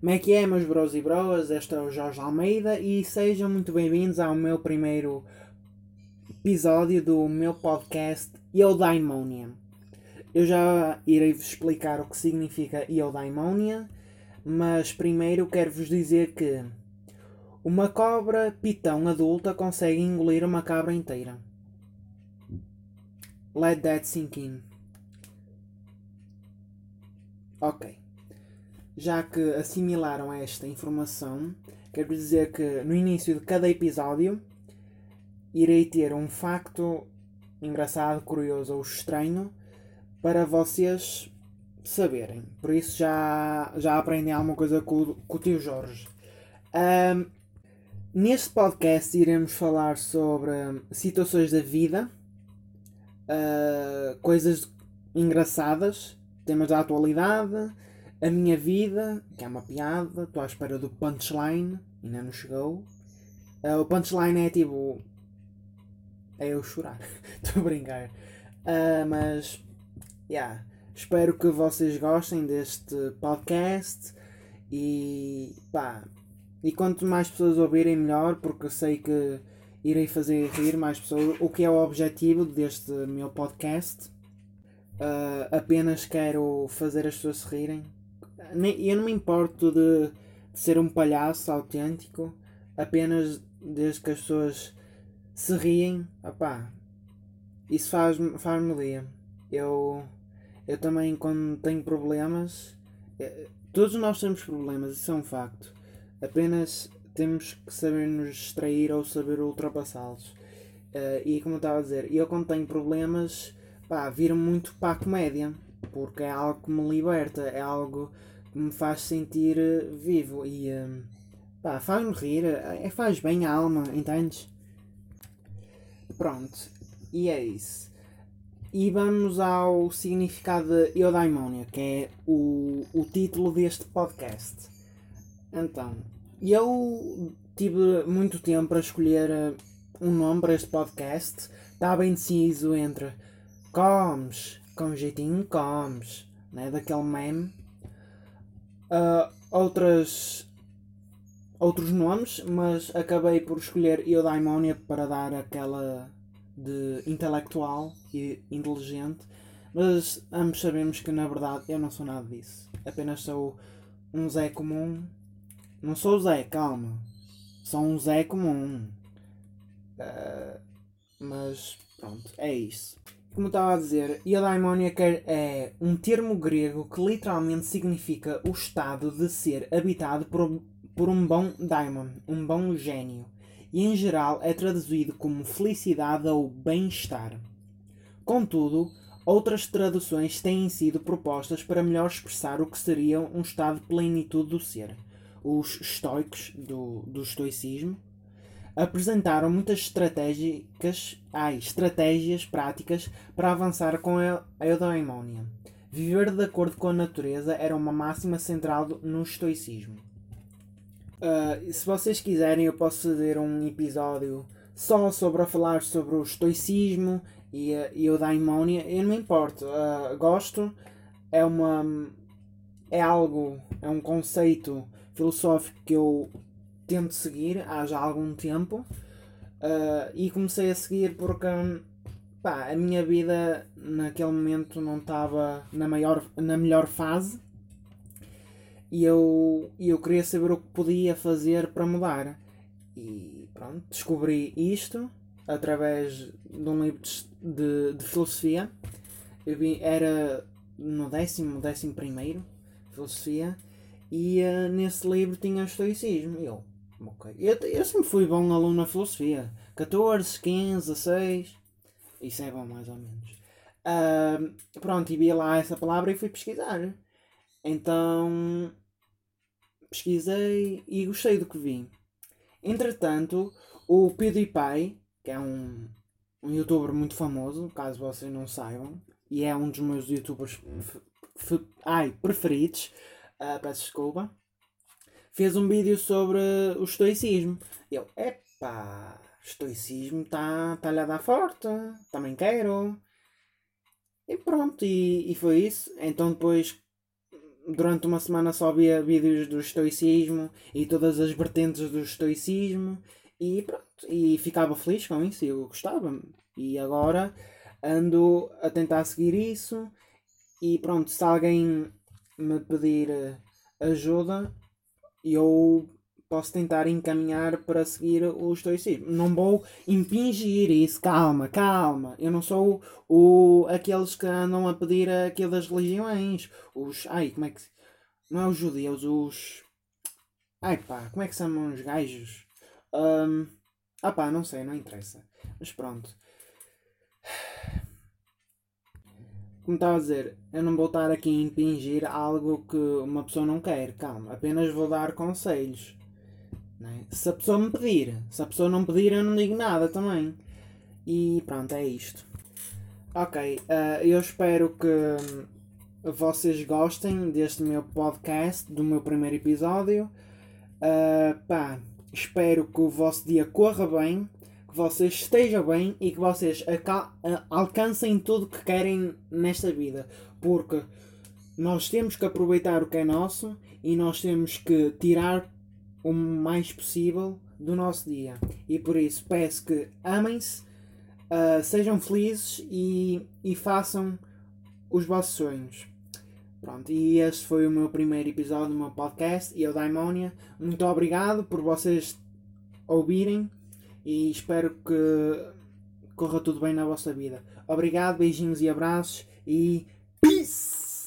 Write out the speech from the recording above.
Como é que é, meus bros e broas? Este é o Jorge Almeida e sejam muito bem-vindos ao meu primeiro episódio do meu podcast Eudaimonia. Eu já irei vos explicar o que significa Eudaimonia, mas primeiro quero-vos dizer que uma cobra pitão adulta consegue engolir uma cabra inteira. Let that sink in. Ok. Já que assimilaram esta informação, quero dizer que no início de cada episódio irei ter um facto engraçado, curioso ou estranho para vocês saberem. Por isso já, já aprendem alguma coisa com, com o tio Jorge. Um, neste podcast iremos falar sobre situações da vida, uh, coisas engraçadas, temas da atualidade, a minha vida, que é uma piada, estou à espera do punchline, ainda não chegou. Uh, o punchline é tipo. É eu chorar. Estou a brincar. Uh, mas. Yeah. Espero que vocês gostem deste podcast e pá. E quanto mais pessoas ouvirem, melhor, porque eu sei que irei fazer rir mais pessoas. O que é o objetivo deste meu podcast. Uh, apenas quero fazer as pessoas se rirem eu não me importo de, de ser um palhaço autêntico, apenas desde que as pessoas se riem, opá, isso faz-me faz dia. Eu, eu também, quando tenho problemas, é, todos nós temos problemas, isso é um facto. Apenas temos que saber nos distrair ou saber ultrapassá-los. Uh, e como eu estava a dizer, eu quando tenho problemas, pá, viro muito para a comédia, porque é algo que me liberta, é algo me faz sentir eh, vivo e um, faz-me rir, é, faz bem a alma, entendes? Pronto, e é isso. E vamos ao significado de eudaimonia, que é o, o título deste podcast. Então, eu tive muito tempo para escolher eh, um nome para este podcast. Estava indeciso entre comes, com jeitinho comes, né? daquele meme uh, outras, outros nomes, mas acabei por escolher Eudaimonia para dar aquela de intelectual e inteligente. Mas ambos sabemos que na verdade eu não sou nada disso. Apenas sou um Zé comum. Não sou Zé, calma. Sou um Zé comum. Uh, mas pronto, é isso como estava a dizer, Eudaimoniaker é um termo grego que literalmente significa o estado de ser habitado por, por um bom daimon, um bom gênio, e em geral é traduzido como felicidade ou bem-estar. Contudo, outras traduções têm sido propostas para melhor expressar o que seria um estado de plenitude do ser. Os estoicos do, do estoicismo apresentaram muitas estratégias, ai, estratégias práticas para avançar com a eudaimonia. Viver de acordo com a natureza era uma máxima central no estoicismo. Uh, se vocês quiserem, eu posso fazer um episódio só sobre a falar sobre o estoicismo e a eudaimonia. Eu não me importo, uh, gosto. É uma é algo, é um conceito filosófico que eu tento seguir há já algum tempo uh, e comecei a seguir porque pá, a minha vida naquele momento não estava na, na melhor fase e eu, eu queria saber o que podia fazer para mudar. E pronto, descobri isto através de um livro de, de filosofia. Eu vi, era no décimo, décimo primeiro, filosofia, e uh, nesse livro tinha o estoicismo. Eu, Ok. Eu, eu sempre fui bom aluno na filosofia. 14, 15, 16. Isso é bom, mais ou menos. Uh, pronto, e vi lá essa palavra e fui pesquisar. Então pesquisei e gostei do que vi. Entretanto, o PewDiePie, que é um, um youtuber muito famoso, caso vocês não saibam, e é um dos meus youtubers ai, preferidos, uh, peço desculpa fez um vídeo sobre o estoicismo. E eu, epá, estoicismo está tá a dar forte, também quero. E pronto, e, e foi isso. Então depois durante uma semana só via vídeos do estoicismo e todas as vertentes do estoicismo e pronto, e ficava feliz com isso, eu gostava. E agora ando a tentar seguir isso e pronto, se alguém me pedir ajuda, eu posso tentar encaminhar para seguir o estoicismo. Não vou impingir isso, calma, calma. Eu não sou o, aqueles que andam a pedir aquilo das religiões. Os. Ai, como é que. Não é os judeus, os. Ai pá, como é que chamam os gajos? Um, ah pá, não sei, não interessa. Mas pronto. Como estava a dizer, eu não vou estar aqui a impingir algo que uma pessoa não quer. Calma, apenas vou dar conselhos. É? Se a pessoa me pedir, se a pessoa não pedir, eu não digo nada também. E pronto, é isto. Ok, uh, eu espero que vocês gostem deste meu podcast, do meu primeiro episódio. Uh, pá, espero que o vosso dia corra bem, que vocês estejam bem e que vocês alcancem tudo que querem nesta vida. Porque nós temos que aproveitar o que é nosso e nós temos que tirar o mais possível do nosso dia. E por isso peço que amem-se, uh, sejam felizes e, e façam os vossos sonhos. Pronto, e este foi o meu primeiro episódio do meu podcast eu Daimónia. Muito obrigado por vocês ouvirem e espero que corra tudo bem na vossa vida. Obrigado, beijinhos e abraços e peace!